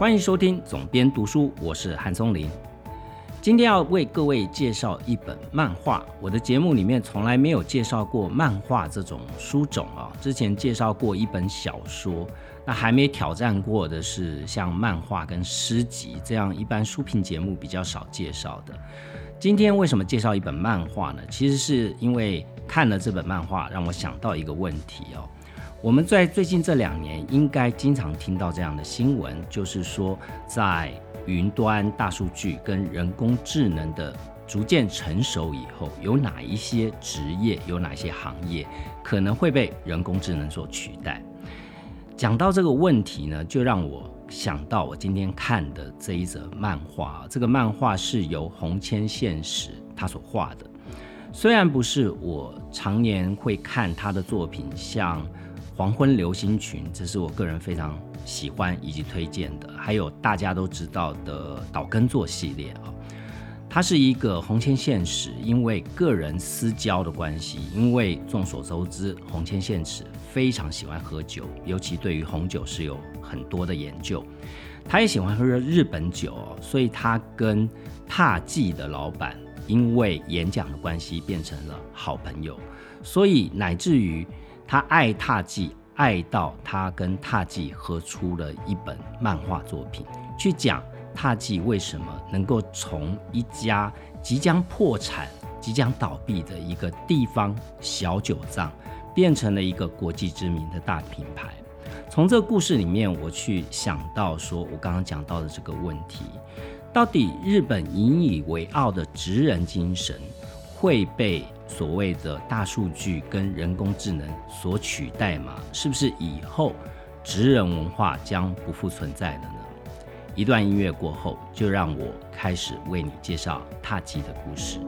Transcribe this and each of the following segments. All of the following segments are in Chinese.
欢迎收听总编读书，我是韩松林。今天要为各位介绍一本漫画。我的节目里面从来没有介绍过漫画这种书种啊。之前介绍过一本小说，那还没挑战过的是像漫画跟诗集这样一般书评节目比较少介绍的。今天为什么介绍一本漫画呢？其实是因为看了这本漫画，让我想到一个问题哦。我们在最近这两年应该经常听到这样的新闻，就是说在云端大数据跟人工智能的逐渐成熟以后，有哪一些职业、有哪些行业可能会被人工智能所取代？讲到这个问题呢，就让我想到我今天看的这一则漫画。这个漫画是由红千现实他所画的，虽然不是我常年会看他的作品，像。黄昏流星群，这是我个人非常喜欢以及推荐的。还有大家都知道的岛根座系列啊，它是一个红千现实，因为个人私交的关系，因为众所周知，红千现实非常喜欢喝酒，尤其对于红酒是有很多的研究。他也喜欢喝日本酒，所以他跟踏记的老板因为演讲的关系变成了好朋友，所以乃至于。他爱踏记，爱到他跟踏记合出了一本漫画作品，去讲踏记为什么能够从一家即将破产、即将倒闭的一个地方小酒藏，变成了一个国际知名的大品牌。从这个故事里面，我去想到说，我刚刚讲到的这个问题，到底日本引以为傲的职人精神会被？所谓的大数据跟人工智能所取代吗？是不是以后职人文化将不复存在了呢？一段音乐过后，就让我开始为你介绍踏机的故事。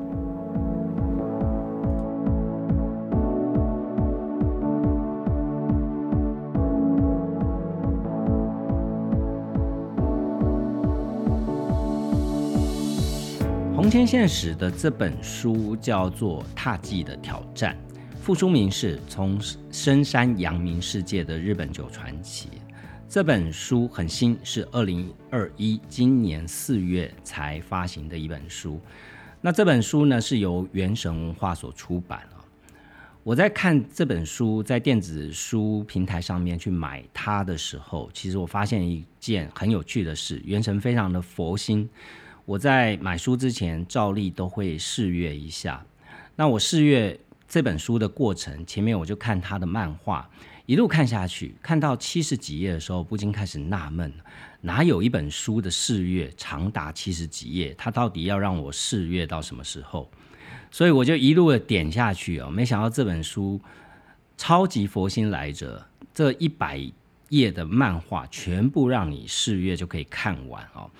红千现实的这本书叫做《踏迹的挑战》，副书名是从深山扬名世界的日本酒传奇。这本书很新，是二零二一今年四月才发行的一本书。那这本书呢是由原神文化所出版啊。我在看这本书，在电子书平台上面去买它的时候，其实我发现一件很有趣的事：原神非常的佛心。我在买书之前，照例都会试阅一下。那我试阅这本书的过程，前面我就看他的漫画，一路看下去，看到七十几页的时候，不禁开始纳闷：哪有一本书的试阅长达七十几页？他到底要让我试阅到什么时候？所以我就一路的点下去哦，没想到这本书超级佛心来着，这一百页的漫画全部让你试阅就可以看完哦。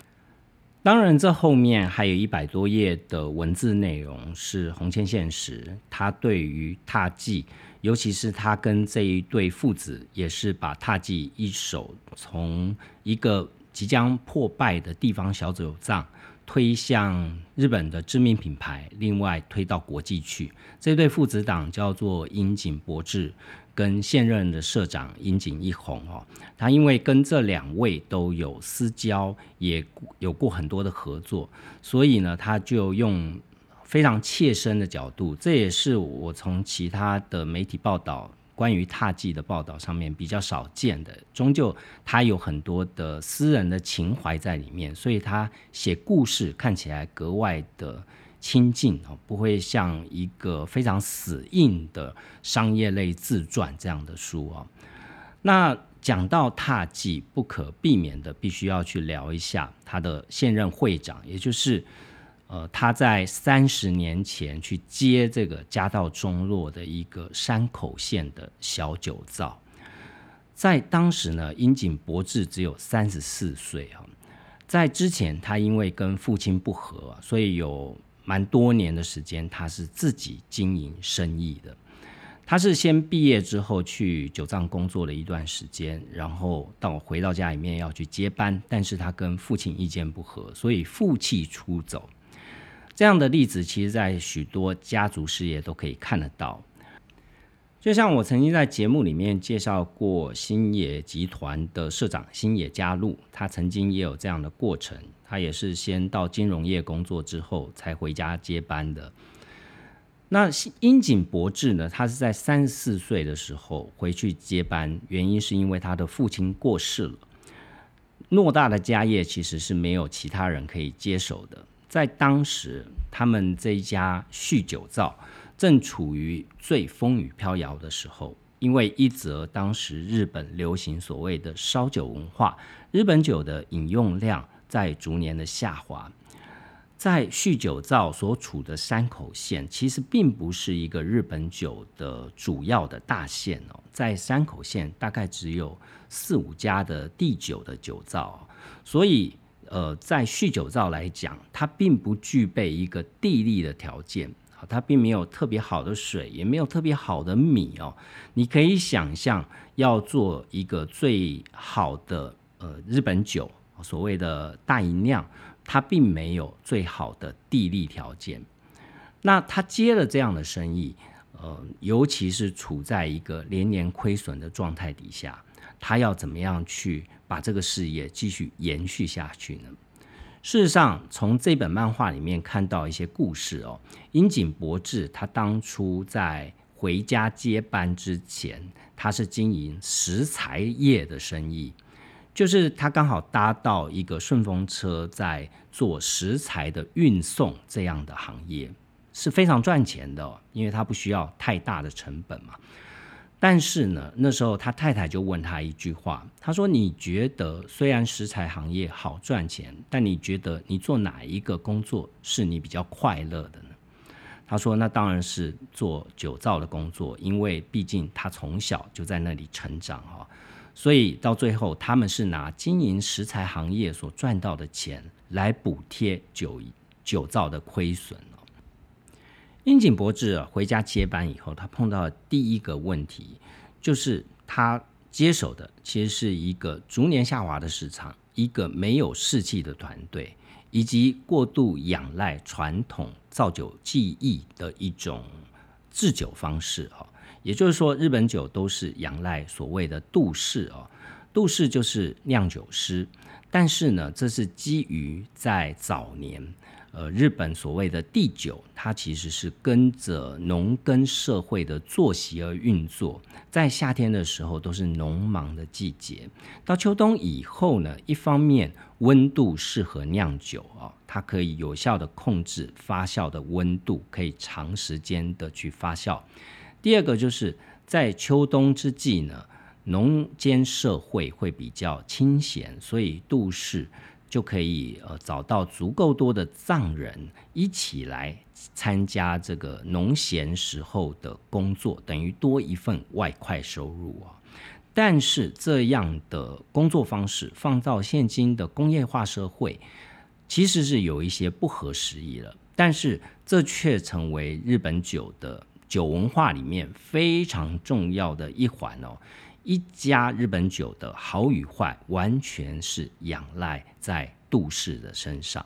当然，这后面还有一百多页的文字内容是红千现实，他对于踏迹，尤其是他跟这一对父子，也是把踏迹一手从一个即将破败的地方小酒藏推向日本的知名品牌，另外推到国际去。这对父子档叫做樱井博志。跟现任的社长樱井一弘哦，他因为跟这两位都有私交，也有过很多的合作，所以呢，他就用非常切身的角度，这也是我从其他的媒体报道关于踏迹的报道上面比较少见的。终究他有很多的私人的情怀在里面，所以他写故事看起来格外的。亲近哦，不会像一个非常死硬的商业类自传这样的书啊。那讲到踏迹，不可避免的必须要去聊一下他的现任会长，也就是呃他在三十年前去接这个家道中落的一个山口县的小酒造。在当时呢，樱井博志只有三十四岁啊。在之前，他因为跟父亲不和，所以有。蛮多年的时间，他是自己经营生意的。他是先毕业之后去九藏工作了一段时间，然后到回到家里面要去接班，但是他跟父亲意见不合，所以负气出走。这样的例子，其实在许多家族事业都可以看得到。就像我曾经在节目里面介绍过星野集团的社长星野加入，他曾经也有这样的过程，他也是先到金融业工作之后才回家接班的。那樱井博志呢？他是在三十四岁的时候回去接班，原因是因为他的父亲过世了。偌大的家业其实是没有其他人可以接手的。在当时，他们这一家酗酒造。正处于最风雨飘摇的时候，因为一则当时日本流行所谓的烧酒文化，日本酒的饮用量在逐年的下滑。在酗酒造所处的山口县，其实并不是一个日本酒的主要的大县哦，在山口县大概只有四五家的地酒的酒造，所以呃，在酗酒造来讲，它并不具备一个地利的条件。它并没有特别好的水，也没有特别好的米哦。你可以想象，要做一个最好的呃日本酒，所谓的大银量，它并没有最好的地利条件。那他接了这样的生意，呃，尤其是处在一个连年亏损的状态底下，他要怎么样去把这个事业继续延续下去呢？事实上，从这本漫画里面看到一些故事哦。樱井博志他当初在回家接班之前，他是经营石材业的生意，就是他刚好搭到一个顺风车，在做食材的运送这样的行业，是非常赚钱的，因为他不需要太大的成本嘛。但是呢，那时候他太太就问他一句话，他说：“你觉得虽然食材行业好赚钱，但你觉得你做哪一个工作是你比较快乐的呢？”他说：“那当然是做酒造的工作，因为毕竟他从小就在那里成长啊，所以到最后他们是拿经营食材行业所赚到的钱来补贴酒酒造的亏损。”樱井博志回家接班以后，他碰到的第一个问题就是他接手的其实是一个逐年下滑的市场，一个没有士气的团队，以及过度仰赖传统造酒技艺的一种制酒方式。哈，也就是说，日本酒都是仰赖所谓的杜氏哦，杜氏就是酿酒师，但是呢，这是基于在早年。呃，日本所谓的地酒，它其实是跟着农耕社会的作息而运作。在夏天的时候，都是农忙的季节；到秋冬以后呢，一方面温度适合酿酒啊，它可以有效的控制发酵的温度，可以长时间的去发酵。第二个就是在秋冬之际呢，农间社会会比较清闲，所以杜氏。就可以呃找到足够多的藏人一起来参加这个农闲时候的工作，等于多一份外快收入啊。但是这样的工作方式放到现今的工业化社会，其实是有一些不合时宜了。但是这却成为日本酒的酒文化里面非常重要的一环哦。一家日本酒的好与坏，完全是仰赖在杜氏的身上。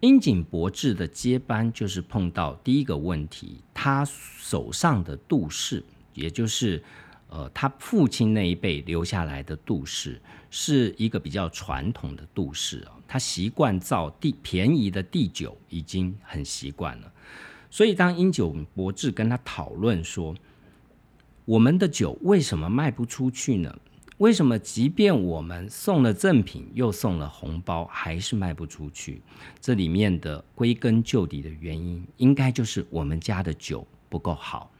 樱井博志的接班就是碰到第一个问题，他手上的杜氏，也就是呃他父亲那一辈留下来的杜氏，是一个比较传统的杜氏啊，他习惯造地便宜的地酒，已经很习惯了。所以当英九博志跟他讨论说。我们的酒为什么卖不出去呢？为什么即便我们送了赠品，又送了红包，还是卖不出去？这里面的归根究底的原因，应该就是我们家的酒不够好。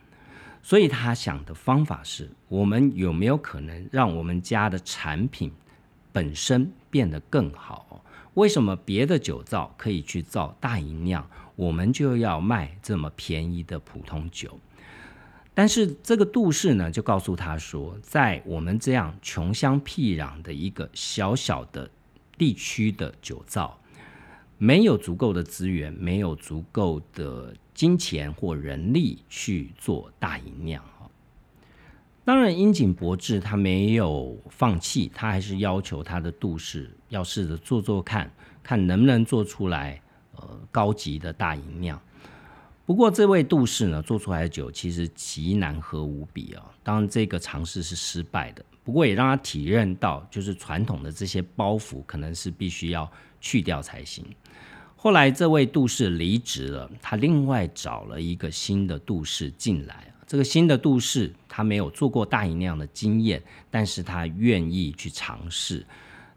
所以他想的方法是：我们有没有可能让我们家的产品本身变得更好？为什么别的酒造可以去造大吟酿，我们就要卖这么便宜的普通酒？但是这个杜氏呢，就告诉他说，在我们这样穷乡僻壤的一个小小的地区的酒造，没有足够的资源，没有足够的金钱或人力去做大吟酿当然，樱井博志他没有放弃，他还是要求他的杜氏要试着做做看，看能不能做出来呃高级的大吟酿。不过这位杜氏呢，做出来的酒其实极难喝无比啊。当然，这个尝试是失败的，不过也让他体认到，就是传统的这些包袱可能是必须要去掉才行。后来，这位杜氏离职了，他另外找了一个新的杜氏进来。这个新的杜氏，他没有做过大饮酿的经验，但是他愿意去尝试。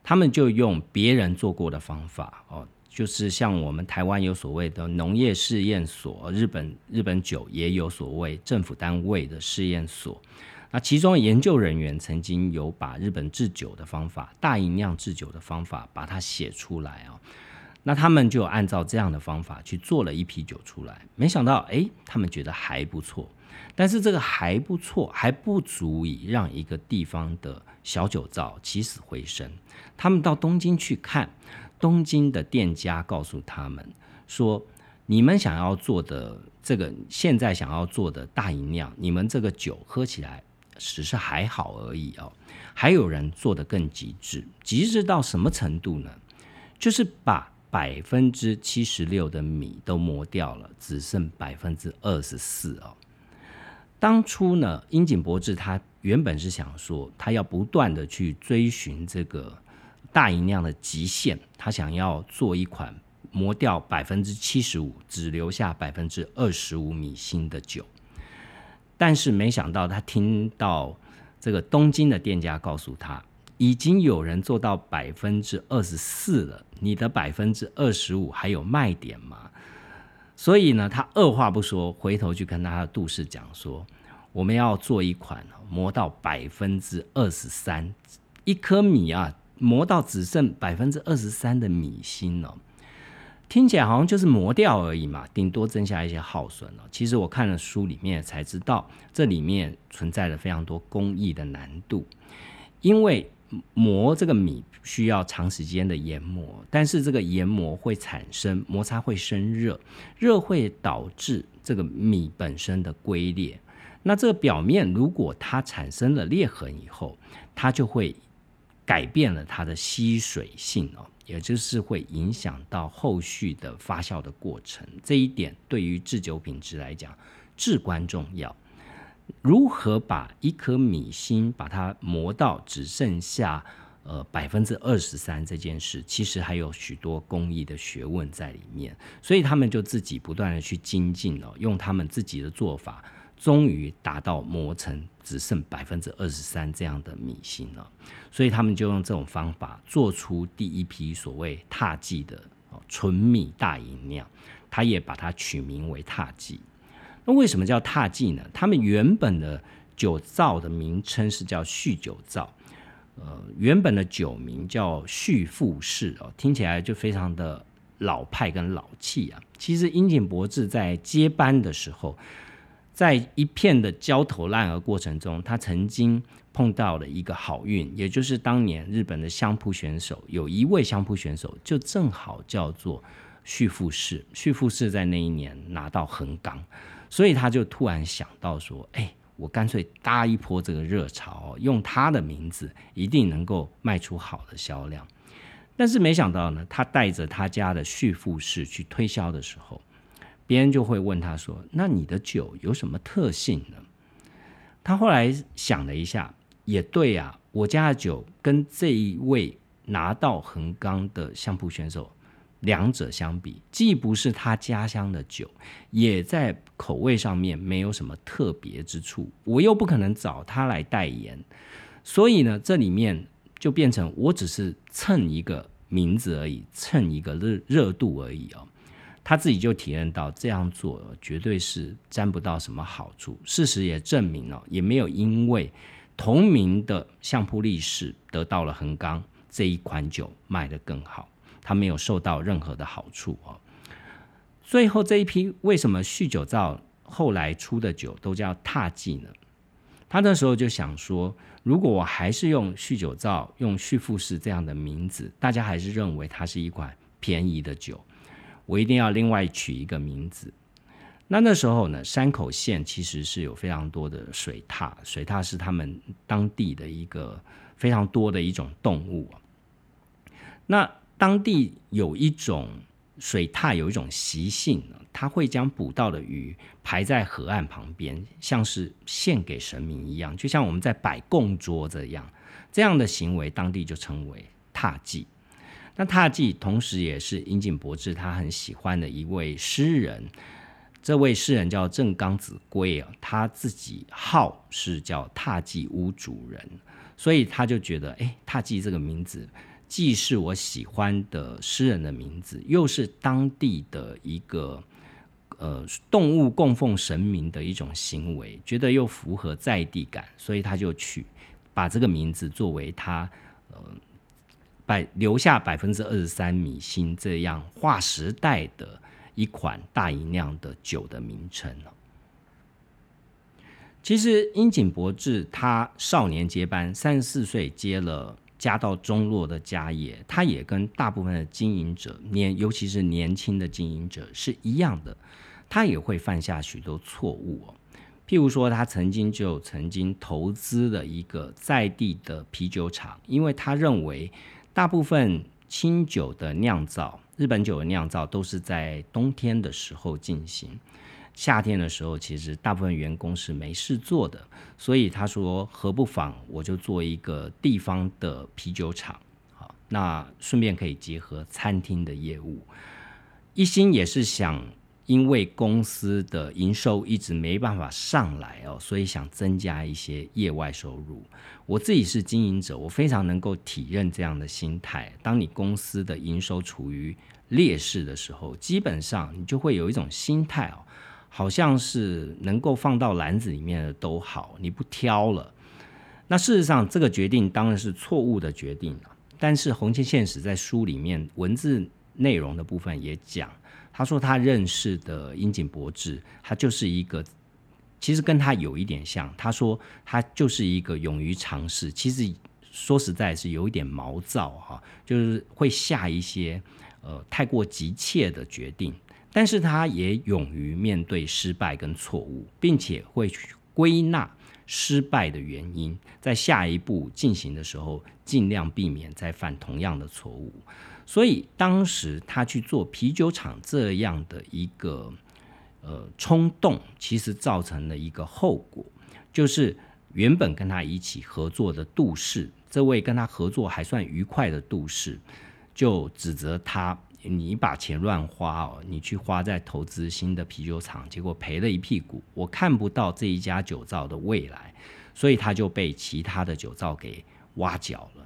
他们就用别人做过的方法哦。就是像我们台湾有所谓的农业试验所，日本日本酒也有所谓政府单位的试验所。那其中研究人员曾经有把日本制酒的方法、大吟酿制酒的方法把它写出来啊。那他们就按照这样的方法去做了一批酒出来，没想到哎，他们觉得还不错。但是这个还不错，还不足以让一个地方的小酒造起死回生。他们到东京去看。东京的店家告诉他们说：“你们想要做的这个，现在想要做的大饮酿，你们这个酒喝起来只是还好而已哦。还有人做的更极致，极致到什么程度呢？就是把百分之七十六的米都磨掉了，只剩百分之二十四哦。当初呢，樱井博志他原本是想说，他要不断的去追寻这个。”大吟酿的极限，他想要做一款磨掉百分之七十五，只留下百分之二十五米芯的酒。但是没想到，他听到这个东京的店家告诉他，已经有人做到百分之二十四了，你的百分之二十五还有卖点吗？所以呢，他二话不说，回头去跟他的杜氏讲说，我们要做一款磨到百分之二十三，一颗米啊。磨到只剩百分之二十三的米芯哦，听起来好像就是磨掉而已嘛，顶多增加一些耗损了。其实我看了书里面才知道，这里面存在了非常多工艺的难度。因为磨这个米需要长时间的研磨，但是这个研磨会产生摩擦，会生热，热会导致这个米本身的龟裂。那这个表面如果它产生了裂痕以后，它就会。改变了它的吸水性哦，也就是会影响到后续的发酵的过程。这一点对于制酒品质来讲至关重要。如何把一颗米芯把它磨到只剩下呃百分之二十三这件事，其实还有许多工艺的学问在里面。所以他们就自己不断的去精进哦，用他们自己的做法。终于达到磨成只剩百分之二十三这样的米芯了，所以他们就用这种方法做出第一批所谓踏剂的纯米大吟酿，他也把它取名为踏剂。那为什么叫踏剂呢？他们原本的酒造的名称是叫续酒造，呃，原本的酒名叫续富士哦，听起来就非常的老派跟老气啊。其实樱井博志在接班的时候。在一片的焦头烂额过程中，他曾经碰到了一个好运，也就是当年日本的相扑选手，有一位相扑选手就正好叫做旭富士，旭富士在那一年拿到横纲，所以他就突然想到说：“哎，我干脆搭一波这个热潮，用他的名字，一定能够卖出好的销量。”但是没想到呢，他带着他家的旭富士去推销的时候。别人就会问他说：“那你的酒有什么特性呢？”他后来想了一下，也对啊，我家的酒跟这一位拿到横纲的相扑选手，两者相比，既不是他家乡的酒，也在口味上面没有什么特别之处。我又不可能找他来代言，所以呢，这里面就变成我只是蹭一个名字而已，蹭一个热热度而已哦。他自己就体验到这样做绝对是沾不到什么好处。事实也证明了，也没有因为同名的相扑力士得到了横纲，这一款酒卖得更好，他没有受到任何的好处哦。最后这一批为什么酗酒造后来出的酒都叫踏剂呢？他那时候就想说，如果我还是用酗酒造、用旭富士这样的名字，大家还是认为它是一款便宜的酒。我一定要另外取一个名字。那那时候呢，山口县其实是有非常多的水獭，水獭是他们当地的一个非常多的一种动物。那当地有一种水獭有一种习性，它会将捕到的鱼排在河岸旁边，像是献给神明一样，就像我们在摆供桌这样。这样的行为，当地就称为踏祭。那踏祭同时也是樱井博志他很喜欢的一位诗人。这位诗人叫正刚子规啊，他自己号是叫踏祭屋主人，所以他就觉得，哎，踏祭这个名字。既是我喜欢的诗人的名字，又是当地的一个呃动物供奉神明的一种行为，觉得又符合在地感，所以他就取把这个名字作为他呃百留下百分之二十三米星这样划时代的一款大吟酿的酒的名称其实樱井博志他少年接班，三十四岁接了。家道中落的家业，他也跟大部分的经营者年，尤其是年轻的经营者是一样的，他也会犯下许多错误哦。譬如说，他曾经就曾经投资了一个在地的啤酒厂，因为他认为大部分清酒的酿造，日本酒的酿造都是在冬天的时候进行。夏天的时候，其实大部分员工是没事做的，所以他说何不妨我就做一个地方的啤酒厂，好，那顺便可以结合餐厅的业务。一心也是想，因为公司的营收一直没办法上来哦，所以想增加一些业外收入。我自己是经营者，我非常能够体认这样的心态。当你公司的营收处于劣势的时候，基本上你就会有一种心态哦。好像是能够放到篮子里面的都好，你不挑了。那事实上，这个决定当然是错误的决定了。但是红线现实在书里面文字内容的部分也讲，他说他认识的樱井博志，他就是一个，其实跟他有一点像。他说他就是一个勇于尝试，其实说实在是有一点毛躁哈，就是会下一些呃太过急切的决定。但是他也勇于面对失败跟错误，并且会去归纳失败的原因，在下一步进行的时候，尽量避免再犯同样的错误。所以当时他去做啤酒厂这样的一个呃冲动，其实造成了一个后果，就是原本跟他一起合作的杜氏，这位跟他合作还算愉快的杜氏，就指责他。你把钱乱花哦，你去花在投资新的啤酒厂，结果赔了一屁股。我看不到这一家酒造的未来，所以他就被其他的酒造给挖角了。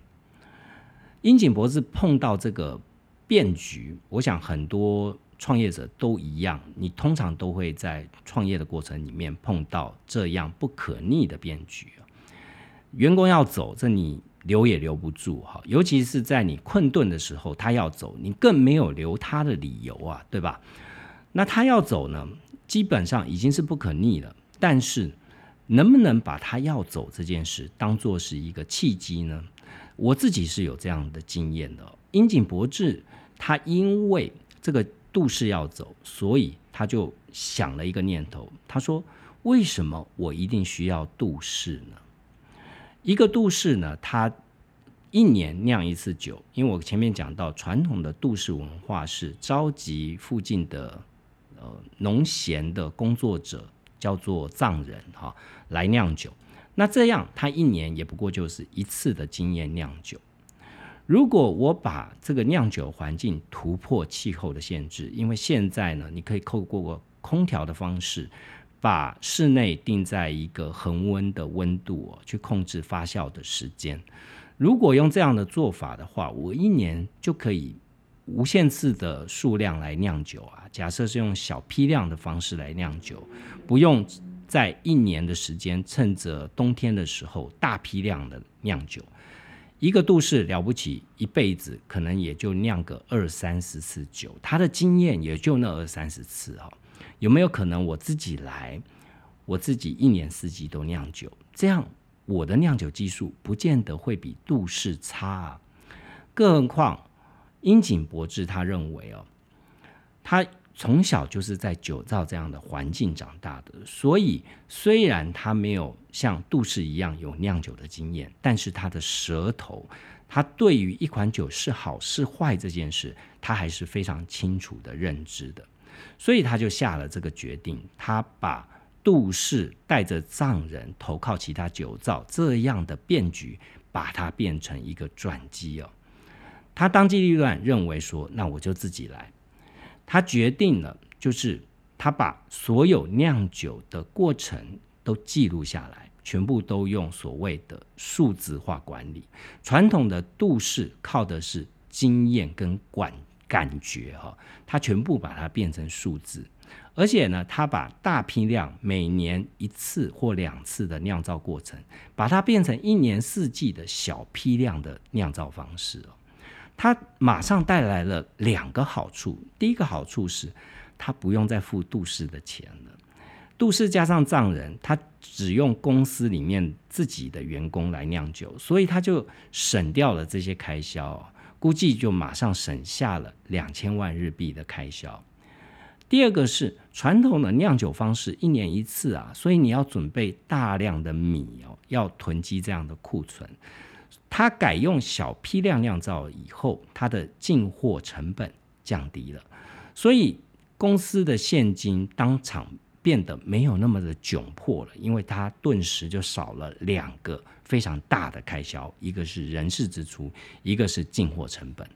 樱井博士碰到这个变局，我想很多创业者都一样，你通常都会在创业的过程里面碰到这样不可逆的变局员工要走，这你。留也留不住哈，尤其是在你困顿的时候，他要走，你更没有留他的理由啊，对吧？那他要走呢，基本上已经是不可逆了。但是，能不能把他要走这件事当做是一个契机呢？我自己是有这样的经验的。樱井博志他因为这个杜氏要走，所以他就想了一个念头，他说：“为什么我一定需要杜氏呢？”一个杜氏呢，他一年酿一次酒，因为我前面讲到传统的杜氏文化是召集附近的呃农闲的工作者，叫做藏人哈来酿酒。那这样他一年也不过就是一次的经验酿酒。如果我把这个酿酒环境突破气候的限制，因为现在呢，你可以透过空调的方式。把室内定在一个恒温的温度哦，去控制发酵的时间。如果用这样的做法的话，我一年就可以无限次的数量来酿酒啊。假设是用小批量的方式来酿酒，不用在一年的时间，趁着冬天的时候大批量的酿酒。一个度氏了不起，一辈子可能也就酿个二三十次酒，他的经验也就那二三十次哦。有没有可能我自己来，我自己一年四季都酿酒，这样我的酿酒技术不见得会比杜氏差啊。更何况樱井博志他认为哦，他从小就是在酒造这样的环境长大的，所以虽然他没有像杜氏一样有酿酒的经验，但是他的舌头他对于一款酒是好是坏这件事，他还是非常清楚的认知的，所以他就下了这个决定，他把杜氏带着藏人投靠其他酒造这样的变局，把它变成一个转机哦。他当机立断认为说，那我就自己来。他决定了，就是他把所有酿酒的过程都记录下来。全部都用所谓的数字化管理，传统的度式靠的是经验跟感感觉哈，它全部把它变成数字，而且呢，它把大批量每年一次或两次的酿造过程，把它变成一年四季的小批量的酿造方式哦，它马上带来了两个好处，第一个好处是它不用再付杜氏的钱了。杜氏加上藏人，他只用公司里面自己的员工来酿酒，所以他就省掉了这些开销，估计就马上省下了两千万日币的开销。第二个是传统的酿酒方式，一年一次啊，所以你要准备大量的米哦，要囤积这样的库存。他改用小批量酿造以后，他的进货成本降低了，所以公司的现金当场。变得没有那么的窘迫了，因为它顿时就少了两个非常大的开销，一个是人事支出，一个是进货成本。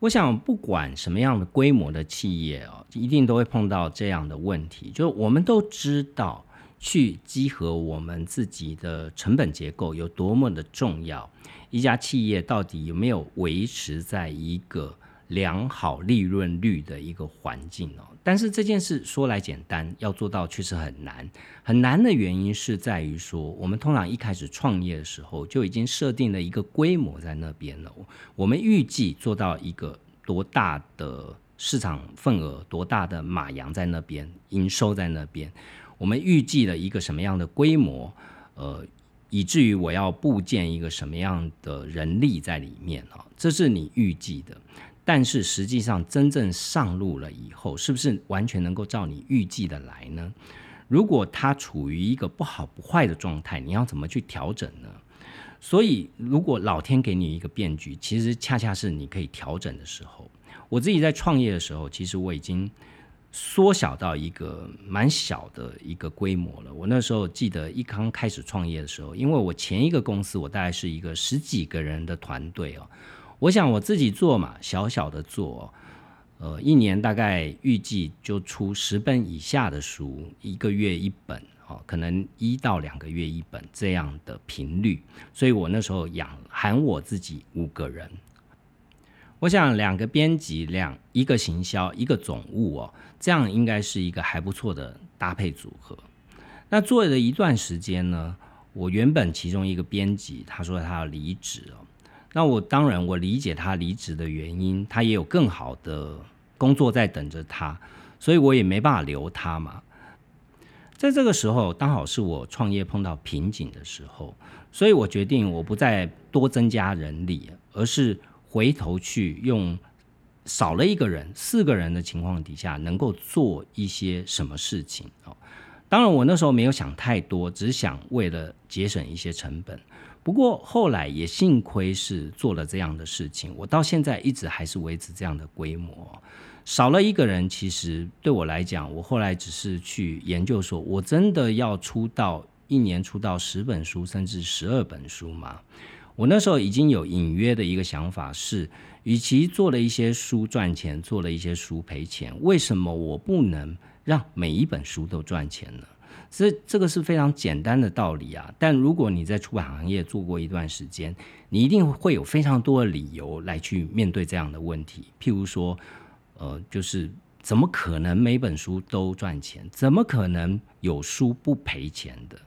我想，不管什么样的规模的企业哦，一定都会碰到这样的问题，就我们都知道去集合我们自己的成本结构有多么的重要，一家企业到底有没有维持在一个。良好利润率的一个环境哦，但是这件事说来简单，要做到确实很难。很难的原因是在于说，我们通常一开始创业的时候就已经设定了一个规模在那边了。我们预计做到一个多大的市场份额，多大的马羊在那边，营收在那边。我们预计了一个什么样的规模，呃，以至于我要部建一个什么样的人力在里面啊？这是你预计的。但是实际上，真正上路了以后，是不是完全能够照你预计的来呢？如果它处于一个不好不坏的状态，你要怎么去调整呢？所以，如果老天给你一个变局，其实恰恰是你可以调整的时候。我自己在创业的时候，其实我已经缩小到一个蛮小的一个规模了。我那时候记得一刚开始创业的时候，因为我前一个公司，我大概是一个十几个人的团队哦。我想我自己做嘛，小小的做，呃，一年大概预计就出十本以下的书，一个月一本，哦，可能一到两个月一本这样的频率。所以我那时候养喊我自己五个人，我想两个编辑，两一个行销，一个总务哦，这样应该是一个还不错的搭配组合。那做了一段时间呢，我原本其中一个编辑他说他要离职哦。那我当然我理解他离职的原因，他也有更好的工作在等着他，所以我也没办法留他嘛。在这个时候，刚好是我创业碰到瓶颈的时候，所以我决定我不再多增加人力，而是回头去用少了一个人、四个人的情况底下，能够做一些什么事情哦。当然，我那时候没有想太多，只想为了节省一些成本。不过后来也幸亏是做了这样的事情，我到现在一直还是维持这样的规模。少了一个人，其实对我来讲，我后来只是去研究说，我真的要出到一年出到十本书，甚至十二本书吗？我那时候已经有隐约的一个想法是，与其做了一些书赚钱，做了一些书赔钱，为什么我不能让每一本书都赚钱呢？这这个是非常简单的道理啊，但如果你在出版行业做过一段时间，你一定会有非常多的理由来去面对这样的问题。譬如说，呃，就是怎么可能每本书都赚钱？怎么可能有书不赔钱的？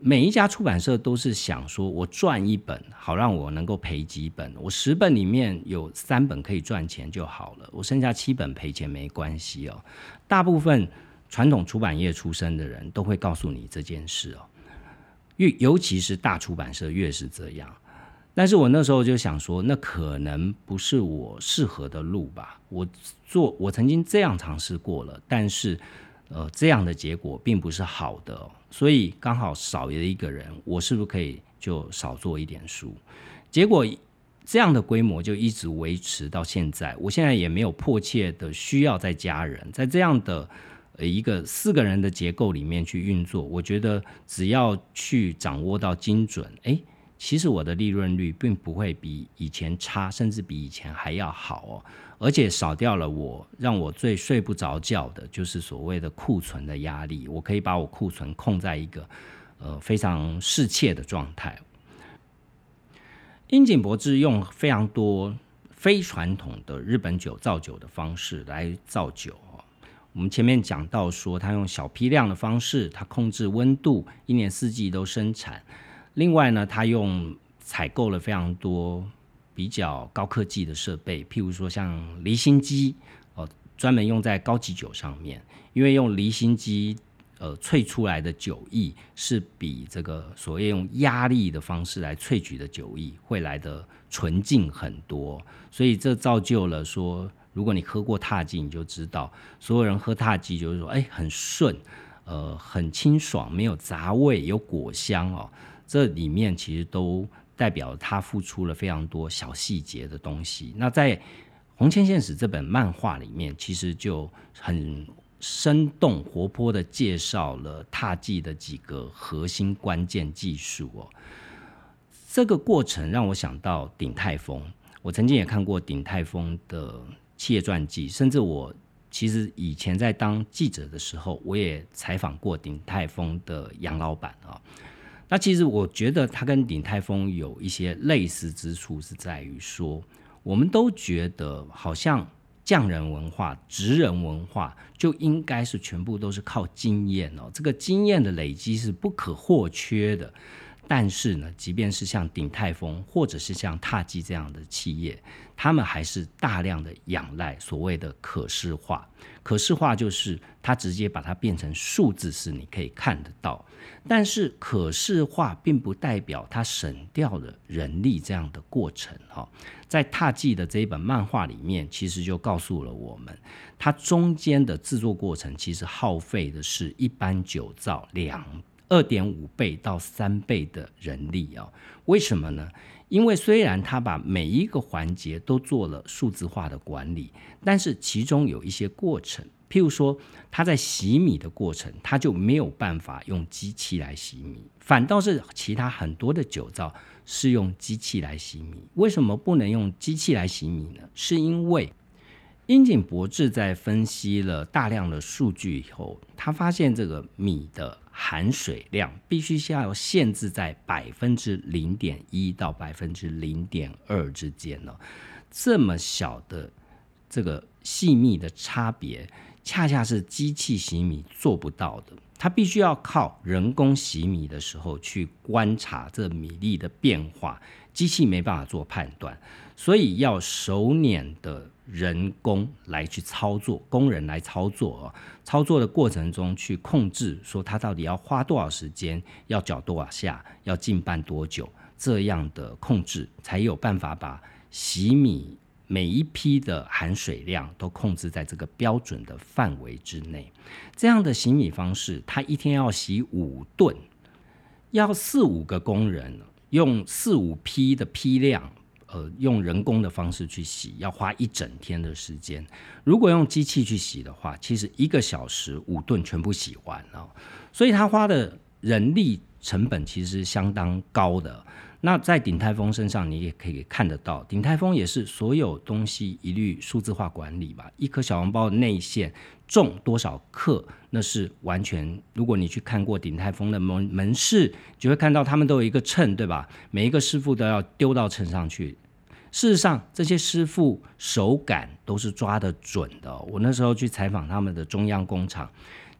每一家出版社都是想说，我赚一本好让我能够赔几本，我十本里面有三本可以赚钱就好了，我剩下七本赔钱没关系哦。大部分。传统出版业出身的人都会告诉你这件事哦，越尤其是大出版社越是这样。但是我那时候就想说，那可能不是我适合的路吧。我做我曾经这样尝试过了，但是呃，这样的结果并不是好的，所以刚好少了一个人，我是不是可以就少做一点书。结果这样的规模就一直维持到现在。我现在也没有迫切的需要再加人，在这样的一个四个人的结构里面去运作。我觉得只要去掌握到精准，诶，其实我的利润率并不会比以前差，甚至比以前还要好哦。而且少掉了我让我最睡不着觉的，就是所谓的库存的压力。我可以把我库存控在一个呃非常适切的状态。樱井博志用非常多非传统的日本酒造酒的方式来造酒。我们前面讲到说，他用小批量的方式，他控制温度，一年四季都生产。另外呢，他用采购了非常多。比较高科技的设备，譬如说像离心机，哦，专门用在高级酒上面。因为用离心机，呃，萃出来的酒液是比这个所谓用压力的方式来萃取的酒液会来的纯净很多。所以这造就了说，如果你喝过踏剂，你就知道，所有人喝踏剂就是说，哎，很顺，呃，很清爽，没有杂味，有果香哦。这里面其实都。代表他付出了非常多小细节的东西。那在《红千现实》这本漫画里面，其实就很生动活泼的介绍了踏迹的几个核心关键技术哦。这个过程让我想到鼎泰丰。我曾经也看过鼎泰丰的企业传记，甚至我其实以前在当记者的时候，我也采访过鼎泰丰的杨老板啊。那其实我觉得它跟鼎泰丰有一些类似之处，是在于说，我们都觉得好像匠人文化、职人文化就应该是全部都是靠经验哦，这个经验的累积是不可或缺的。但是呢，即便是像鼎泰丰或者是像踏基这样的企业，他们还是大量的仰赖所谓的可视化。可视化就是它直接把它变成数字，是你可以看得到。但是可视化并不代表它省掉了人力这样的过程哈。在踏记的这一本漫画里面，其实就告诉了我们，它中间的制作过程其实耗费的是一般酒造两。二点五倍到三倍的人力啊？为什么呢？因为虽然他把每一个环节都做了数字化的管理，但是其中有一些过程，譬如说他在洗米的过程，他就没有办法用机器来洗米，反倒是其他很多的酒造是用机器来洗米。为什么不能用机器来洗米呢？是因为樱井博志在分析了大量的数据以后，他发现这个米的。含水量必须是要限制在百分之零点一到百分之零点二之间呢，这么小的这个细密的差别，恰恰是机器洗米做不到的。它必须要靠人工洗米的时候去观察这米粒的变化，机器没办法做判断，所以要手捻的。人工来去操作，工人来操作哦，操作的过程中去控制，说他到底要花多少时间，要搅多少下，要浸拌多久，这样的控制才有办法把洗米每一批的含水量都控制在这个标准的范围之内。这样的洗米方式，他一天要洗五吨，要四五个工人用四五批的批量。呃，用人工的方式去洗，要花一整天的时间。如果用机器去洗的话，其实一个小时五顿全部洗完了，所以他花的人力成本其实相当高的。那在鼎泰丰身上，你也可以看得到，鼎泰丰也是所有东西一律数字化管理吧。一颗小笼包的内馅重多少克，那是完全。如果你去看过鼎泰丰的门门市，就会看到他们都有一个秤，对吧？每一个师傅都要丢到秤上去。事实上，这些师傅手感都是抓得准的。我那时候去采访他们的中央工厂，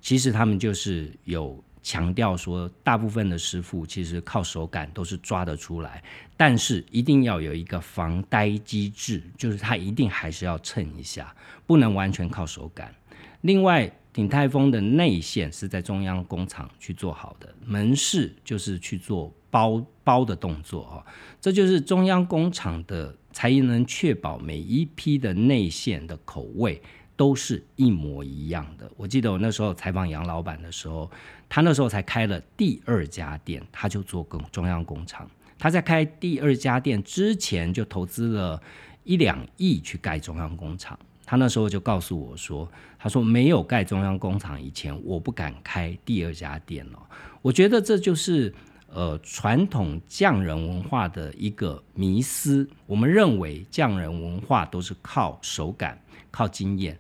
其实他们就是有。强调说，大部分的师傅其实靠手感都是抓得出来，但是一定要有一个防呆机制，就是他一定还是要称一下，不能完全靠手感。另外，鼎泰丰的内线是在中央工厂去做好的，门市就是去做包包的动作哦，这就是中央工厂的才能确保每一批的内线的口味。都是一模一样的。我记得我那时候采访杨老板的时候，他那时候才开了第二家店，他就做工中央工厂。他在开第二家店之前就投资了一两亿去盖中央工厂。他那时候就告诉我说：“他说没有盖中央工厂以前，我不敢开第二家店了。”我觉得这就是呃传统匠人文化的一个迷思。我们认为匠人文化都是靠手感、靠经验。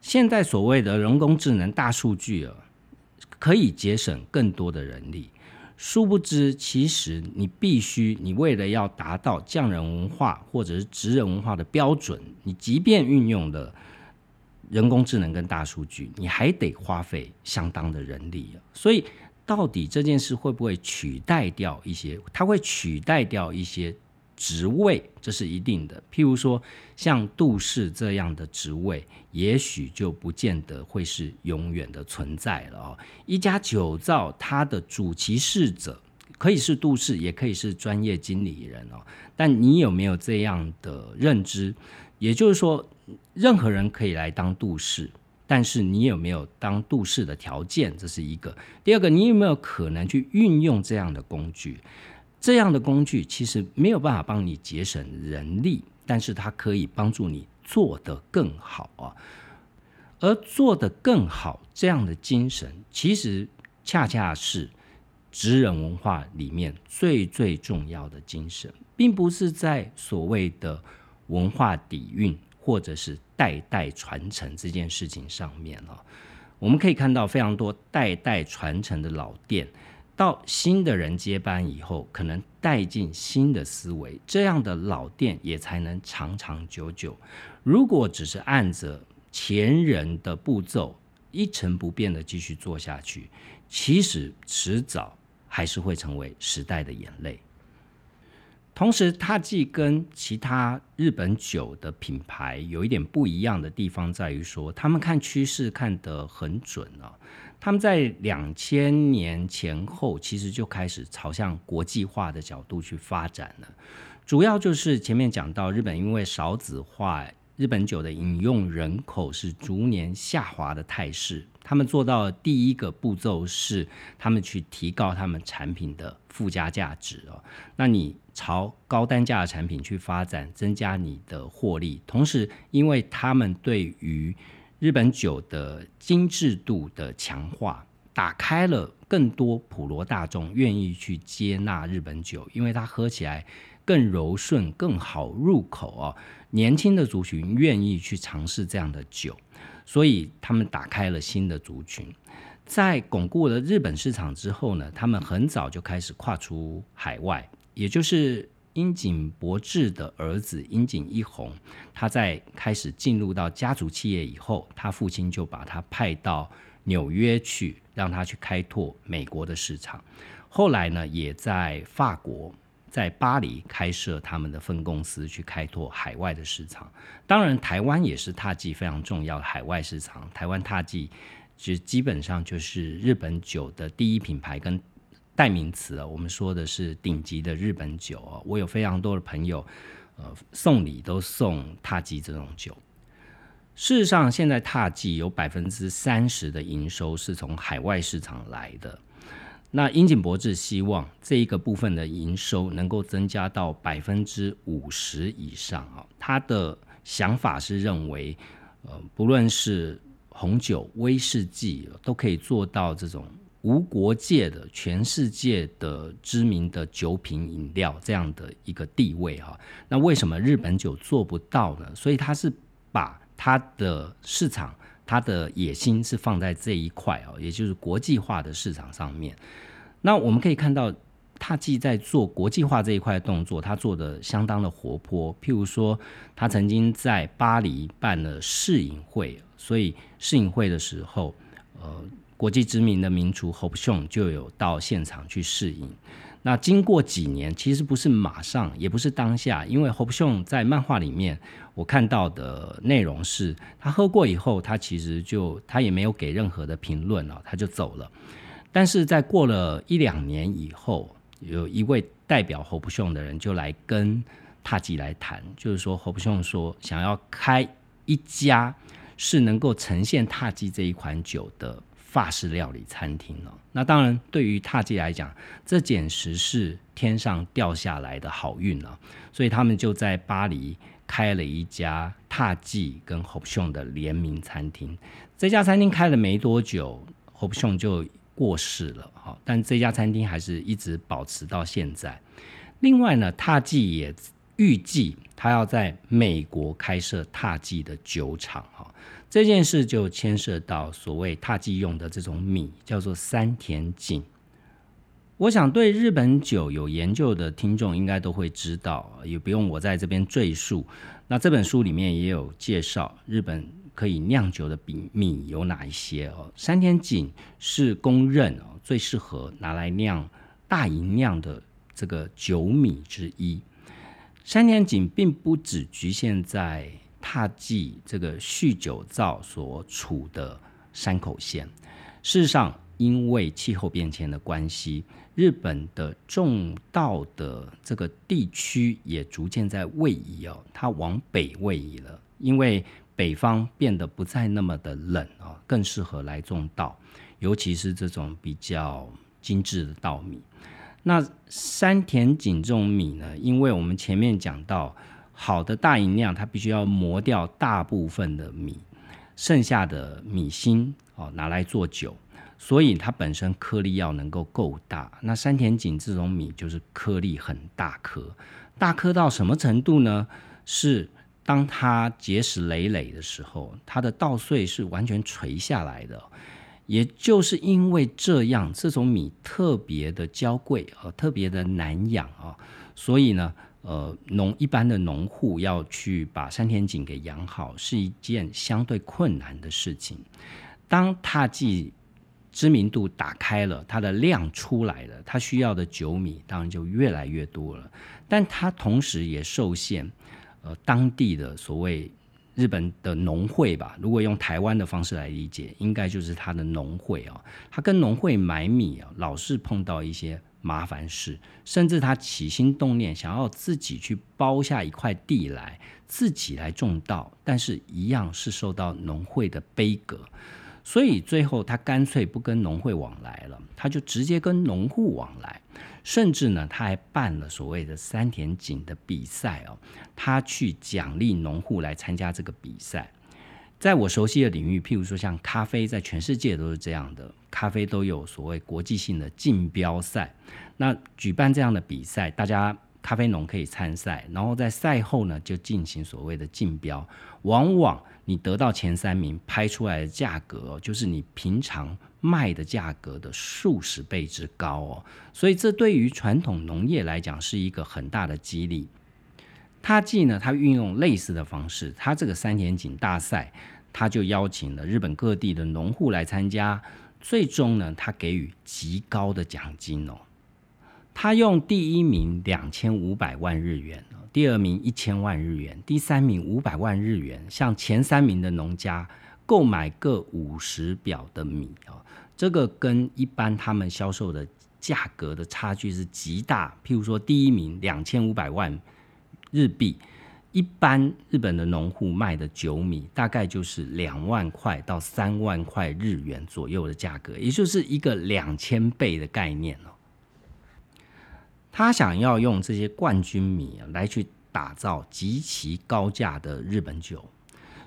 现在所谓的人工智能、大数据啊，可以节省更多的人力。殊不知，其实你必须，你为了要达到匠人文化或者是职人文化的标准，你即便运用了人工智能跟大数据，你还得花费相当的人力所以，到底这件事会不会取代掉一些？它会取代掉一些。职位这是一定的，譬如说像杜氏这样的职位，也许就不见得会是永远的存在了哦。一家酒造，它的主其事者可以是杜氏，也可以是专业经理人哦。但你有没有这样的认知？也就是说，任何人可以来当杜氏，但是你有没有当杜氏的条件？这是一个。第二个，你有没有可能去运用这样的工具？这样的工具其实没有办法帮你节省人力，但是它可以帮助你做得更好啊。而做得更好这样的精神，其实恰恰是职人文化里面最最重要的精神，并不是在所谓的文化底蕴或者是代代传承这件事情上面了。我们可以看到非常多代代传承的老店。到新的人接班以后，可能带进新的思维，这样的老店也才能长长久久。如果只是按着前人的步骤一成不变的继续做下去，其实迟早还是会成为时代的眼泪。同时，它既跟其他日本酒的品牌有一点不一样的地方，在于说他们看趋势看得很准啊。他们在两千年前后，其实就开始朝向国际化的角度去发展了。主要就是前面讲到，日本因为少子化，日本酒的饮用人口是逐年下滑的态势。他们做到第一个步骤是，他们去提高他们产品的附加价值哦。那你朝高单价的产品去发展，增加你的获利，同时因为他们对于日本酒的精致度的强化，打开了更多普罗大众愿意去接纳日本酒，因为它喝起来更柔顺、更好入口哦。年轻的族群愿意去尝试这样的酒，所以他们打开了新的族群。在巩固了日本市场之后呢，他们很早就开始跨出海外，也就是。樱井博志的儿子樱井一红，他在开始进入到家族企业以后，他父亲就把他派到纽约去，让他去开拓美国的市场。后来呢，也在法国、在巴黎开设他们的分公司，去开拓海外的市场。当然，台湾也是踏迹非常重要的海外市场。台湾踏迹其实基本上就是日本酒的第一品牌跟。代名词啊，我们说的是顶级的日本酒啊。我有非常多的朋友，呃，送礼都送踏吉这种酒。事实上，现在踏吉有百分之三十的营收是从海外市场来的。那樱井博志希望这一个部分的营收能够增加到百分之五十以上啊。他的想法是认为，呃，不论是红酒、威士忌，都可以做到这种。无国界的全世界的知名的酒品饮料这样的一个地位哈，那为什么日本酒做不到呢？所以他是把他的市场、他的野心是放在这一块哦，也就是国际化的市场上面。那我们可以看到，他既在做国际化这一块动作，他做的相当的活泼。譬如说，他曾经在巴黎办了试饮会，所以试饮会的时候，呃。国际知名的名厨 Hope Song 就有到现场去试饮。那经过几年，其实不是马上，也不是当下，因为 Hope Song 在漫画里面我看到的内容是，他喝过以后，他其实就他也没有给任何的评论了，他就走了。但是在过了一两年以后，有一位代表 Hope Song 的人就来跟塔吉来谈，就是说 Hope Song 说想要开。一家是能够呈现踏迹这一款酒的法式料理餐厅了。那当然，对于踏迹来讲，这简直是天上掉下来的好运了。所以他们就在巴黎开了一家踏迹跟 Hope s h o n 的联名餐厅。这家餐厅开了没多久，Hope s h o n 就过世了。哈，但这家餐厅还是一直保持到现在。另外呢，踏迹也预计他要在美国开设踏迹的酒厂哈，这件事就牵涉到所谓踏迹用的这种米，叫做山田锦。我想对日本酒有研究的听众应该都会知道，也不用我在这边赘述。那这本书里面也有介绍日本可以酿酒的米米有哪一些哦。山田锦是公认哦最适合拿来酿大吟酿的。这个酒米之一，山田锦并不只局限在踏迹这个酗酒造所处的山口县。事实上，因为气候变迁的关系，日本的种稻的这个地区也逐渐在位移哦，它往北位移了。因为北方变得不再那么的冷啊，更适合来种稻，尤其是这种比较精致的稻米。那山田锦种米呢？因为我们前面讲到，好的大吟酿它必须要磨掉大部分的米，剩下的米芯哦拿来做酒，所以它本身颗粒要能够够大。那山田锦这种米就是颗粒很大颗，大颗到什么程度呢？是当它结实累累的时候，它的稻穗是完全垂下来的。也就是因为这样，这种米特别的娇贵啊，特别的难养啊，所以呢，呃，农一般的农户要去把山田锦给养好，是一件相对困难的事情。当踏迹知名度打开了，它的量出来了，它需要的酒米当然就越来越多了，但它同时也受限，呃，当地的所谓。日本的农会吧，如果用台湾的方式来理解，应该就是他的农会哦。他跟农会买米啊，老是碰到一些麻烦事，甚至他起心动念想要自己去包下一块地来，自己来种稻，但是一样是受到农会的背革。所以最后他干脆不跟农会往来了，他就直接跟农户往来，甚至呢他还办了所谓的三田井的比赛哦，他去奖励农户来参加这个比赛。在我熟悉的领域，譬如说像咖啡，在全世界都是这样的，咖啡都有所谓国际性的竞标赛。那举办这样的比赛，大家。咖啡农可以参赛，然后在赛后呢就进行所谓的竞标。往往你得到前三名，拍出来的价格就是你平常卖的价格的数十倍之高哦。所以这对于传统农业来讲是一个很大的激励。他既呢，他运用类似的方式，他这个三田锦大赛，他就邀请了日本各地的农户来参加，最终呢，他给予极高的奖金哦。他用第一名两千五百万日元，第二名一千万日元，第三名五百万日元，向前三名的农家购买各五十表的米啊，这个跟一般他们销售的价格的差距是极大。譬如说，第一名两千五百万日币，一般日本的农户卖的酒米大概就是两万块到三万块日元左右的价格，也就是一个两千倍的概念哦。他想要用这些冠军米来去打造极其高价的日本酒。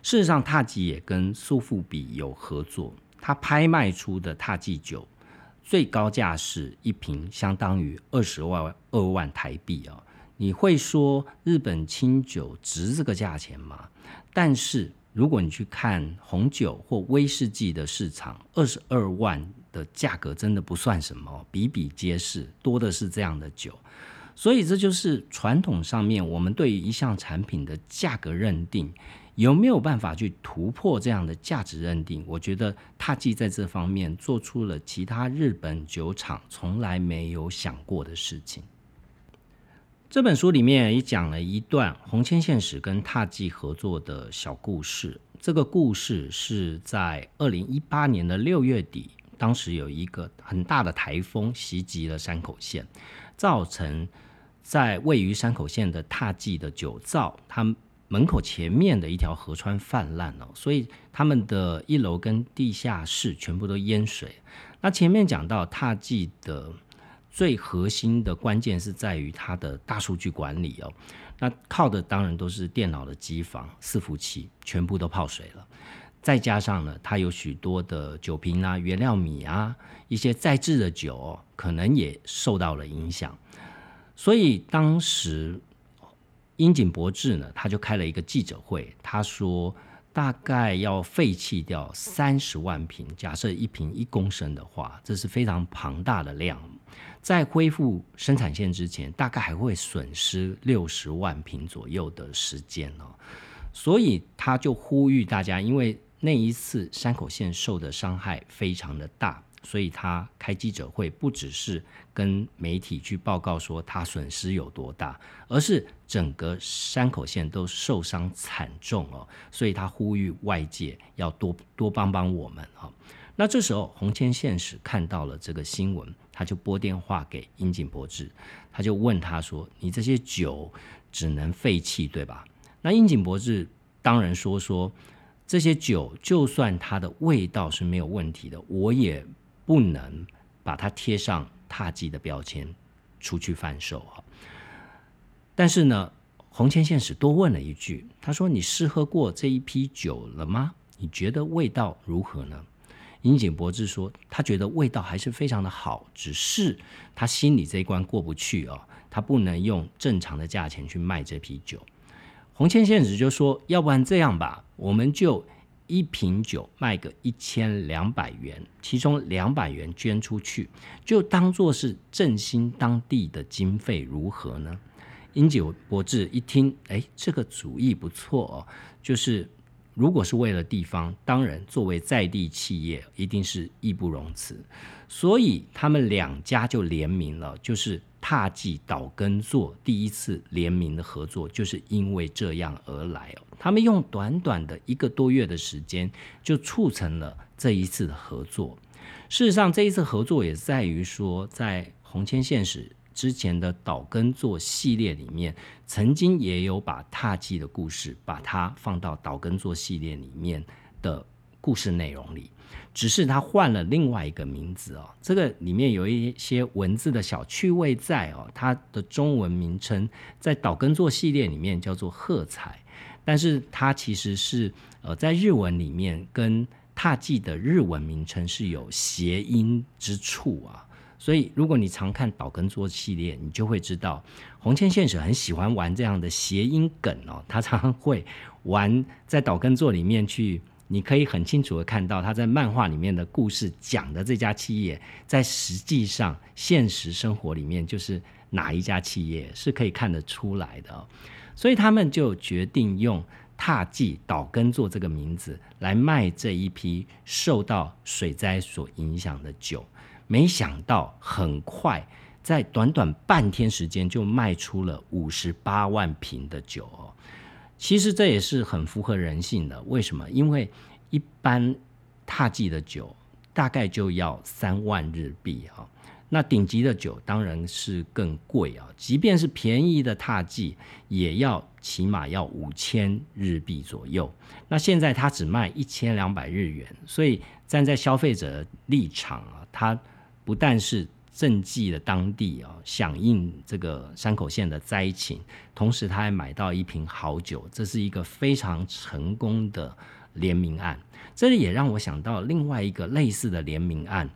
事实上，踏吉也跟苏富比有合作，他拍卖出的踏吉酒最高价是一瓶相当于二十万二万台币啊！你会说日本清酒值这个价钱吗？但是如果你去看红酒或威士忌的市场，二十二万。的价格真的不算什么，比比皆是，多的是这样的酒，所以这就是传统上面我们对于一项产品的价格认定有没有办法去突破这样的价值认定？我觉得他既在这方面做出了其他日本酒厂从来没有想过的事情。这本书里面也讲了一段红千现实跟踏迹合作的小故事，这个故事是在二零一八年的六月底。当时有一个很大的台风袭击了山口县，造成在位于山口县的踏迹的酒造，它门口前面的一条河川泛滥了，所以他们的一楼跟地下室全部都淹水。那前面讲到踏迹的最核心的关键是在于它的大数据管理哦，那靠的当然都是电脑的机房、伺服器，全部都泡水了。再加上呢，它有许多的酒瓶啊、原料米啊、一些在制的酒，可能也受到了影响。所以当时樱井博志呢，他就开了一个记者会，他说大概要废弃掉三十万瓶，假设一瓶一公升的话，这是非常庞大的量。在恢复生产线之前，大概还会损失六十万瓶左右的时间哦。所以他就呼吁大家，因为那一次山口县受的伤害非常的大，所以他开记者会，不只是跟媒体去报告说他损失有多大，而是整个山口县都受伤惨重哦，所以他呼吁外界要多多帮帮我们啊。那这时候红千县使看到了这个新闻，他就拨电话给樱井博志，他就问他说：“你这些酒只能废弃对吧？”那樱井博志当然说说。这些酒，就算它的味道是没有问题的，我也不能把它贴上踏迹的标签出去贩售哈。但是呢，红千现实多问了一句，他说：“你试喝过这一批酒了吗？你觉得味道如何呢？”樱井博志说：“他觉得味道还是非常的好，只是他心里这一关过不去哦，他不能用正常的价钱去卖这批酒。”红千现实就说：“要不然这样吧，我们就一瓶酒卖个一千两百元，其中两百元捐出去，就当做是振兴当地的经费，如何呢？”英九博志一听，哎，这个主意不错哦，就是如果是为了地方，当然作为在地企业，一定是义不容辞，所以他们两家就联名了，就是。踏迹岛根座第一次联名的合作，就是因为这样而来哦。他们用短短的一个多月的时间，就促成了这一次的合作。事实上，这一次合作也在于说，在红千现实之前的岛根座系列里面，曾经也有把踏迹的故事，把它放到岛根座系列里面的故事内容里。只是它换了另外一个名字哦，这个里面有一些文字的小趣味在哦。它的中文名称在岛根座系列里面叫做喝彩，但是它其实是呃在日文里面跟踏迹的日文名称是有谐音之处啊。所以如果你常看岛根座系列，你就会知道红千现实很喜欢玩这样的谐音梗哦，他常常会玩在岛根座里面去。你可以很清楚的看到，他在漫画里面的故事讲的这家企业，在实际上现实生活里面就是哪一家企业是可以看得出来的，所以他们就决定用“踏迹岛根座”这个名字来卖这一批受到水灾所影响的酒。没想到很快，在短短半天时间就卖出了五十八万瓶的酒哦。其实这也是很符合人性的。为什么？因为一般踏迹的酒大概就要三万日币啊，那顶级的酒当然是更贵啊。即便是便宜的踏迹，也要起码要五千日币左右。那现在它只卖一千两百日元，所以站在消费者立场啊，它不但是。赈济了当地啊，响应这个山口县的灾情，同时他还买到一瓶好酒，这是一个非常成功的联名案。这里也让我想到另外一个类似的联名案。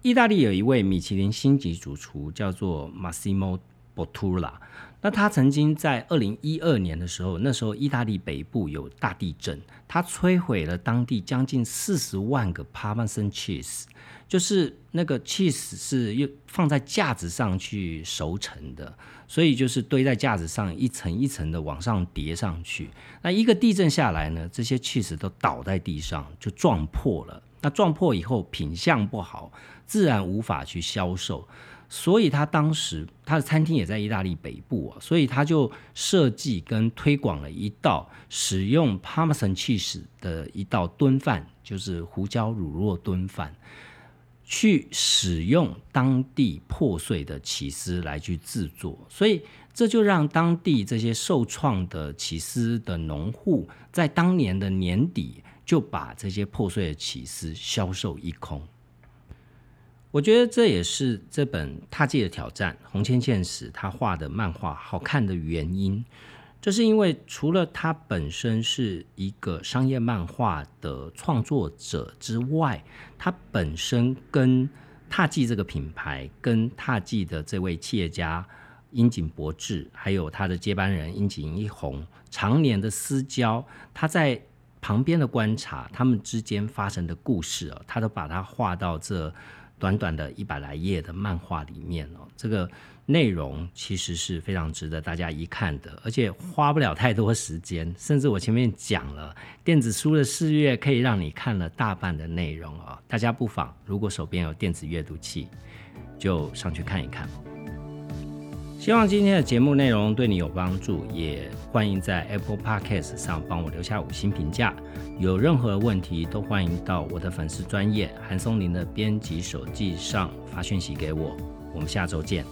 意大利有一位米其林星级主厨叫做 Massimo Bottura，那他曾经在二零一二年的时候，那时候意大利北部有大地震，他摧毁了当地将近四十万个 Parmesan cheese。就是那个 cheese 是又放在架子上去熟成的，所以就是堆在架子上一层一层的往上叠上去。那一个地震下来呢，这些 cheese 都倒在地上，就撞破了。那撞破以后品相不好，自然无法去销售。所以他当时他的餐厅也在意大利北部啊，所以他就设计跟推广了一道使用 Parmesan cheese 的一道炖饭，就是胡椒乳酪炖饭。去使用当地破碎的起司来去制作，所以这就让当地这些受创的起司的农户，在当年的年底就把这些破碎的起司销售一空。我觉得这也是这本《踏迹的挑战》红千现实他画的漫画好看的原因。这是因为除了他本身是一个商业漫画的创作者之外，他本身跟踏迹这个品牌、跟踏迹的这位企业家樱井博志，还有他的接班人樱井一红，常年的私交，他在旁边的观察，他们之间发生的故事啊，他都把它画到这短短的一百来页的漫画里面哦，这个。内容其实是非常值得大家一看的，而且花不了太多时间。甚至我前面讲了，电子书的四月可以让你看了大半的内容哦。大家不妨，如果手边有电子阅读器，就上去看一看。希望今天的节目内容对你有帮助，也欢迎在 Apple Podcast 上帮我留下五星评价。有任何问题都欢迎到我的粉丝专业韩松林的编辑手记上发讯息给我。我们下周见。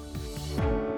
you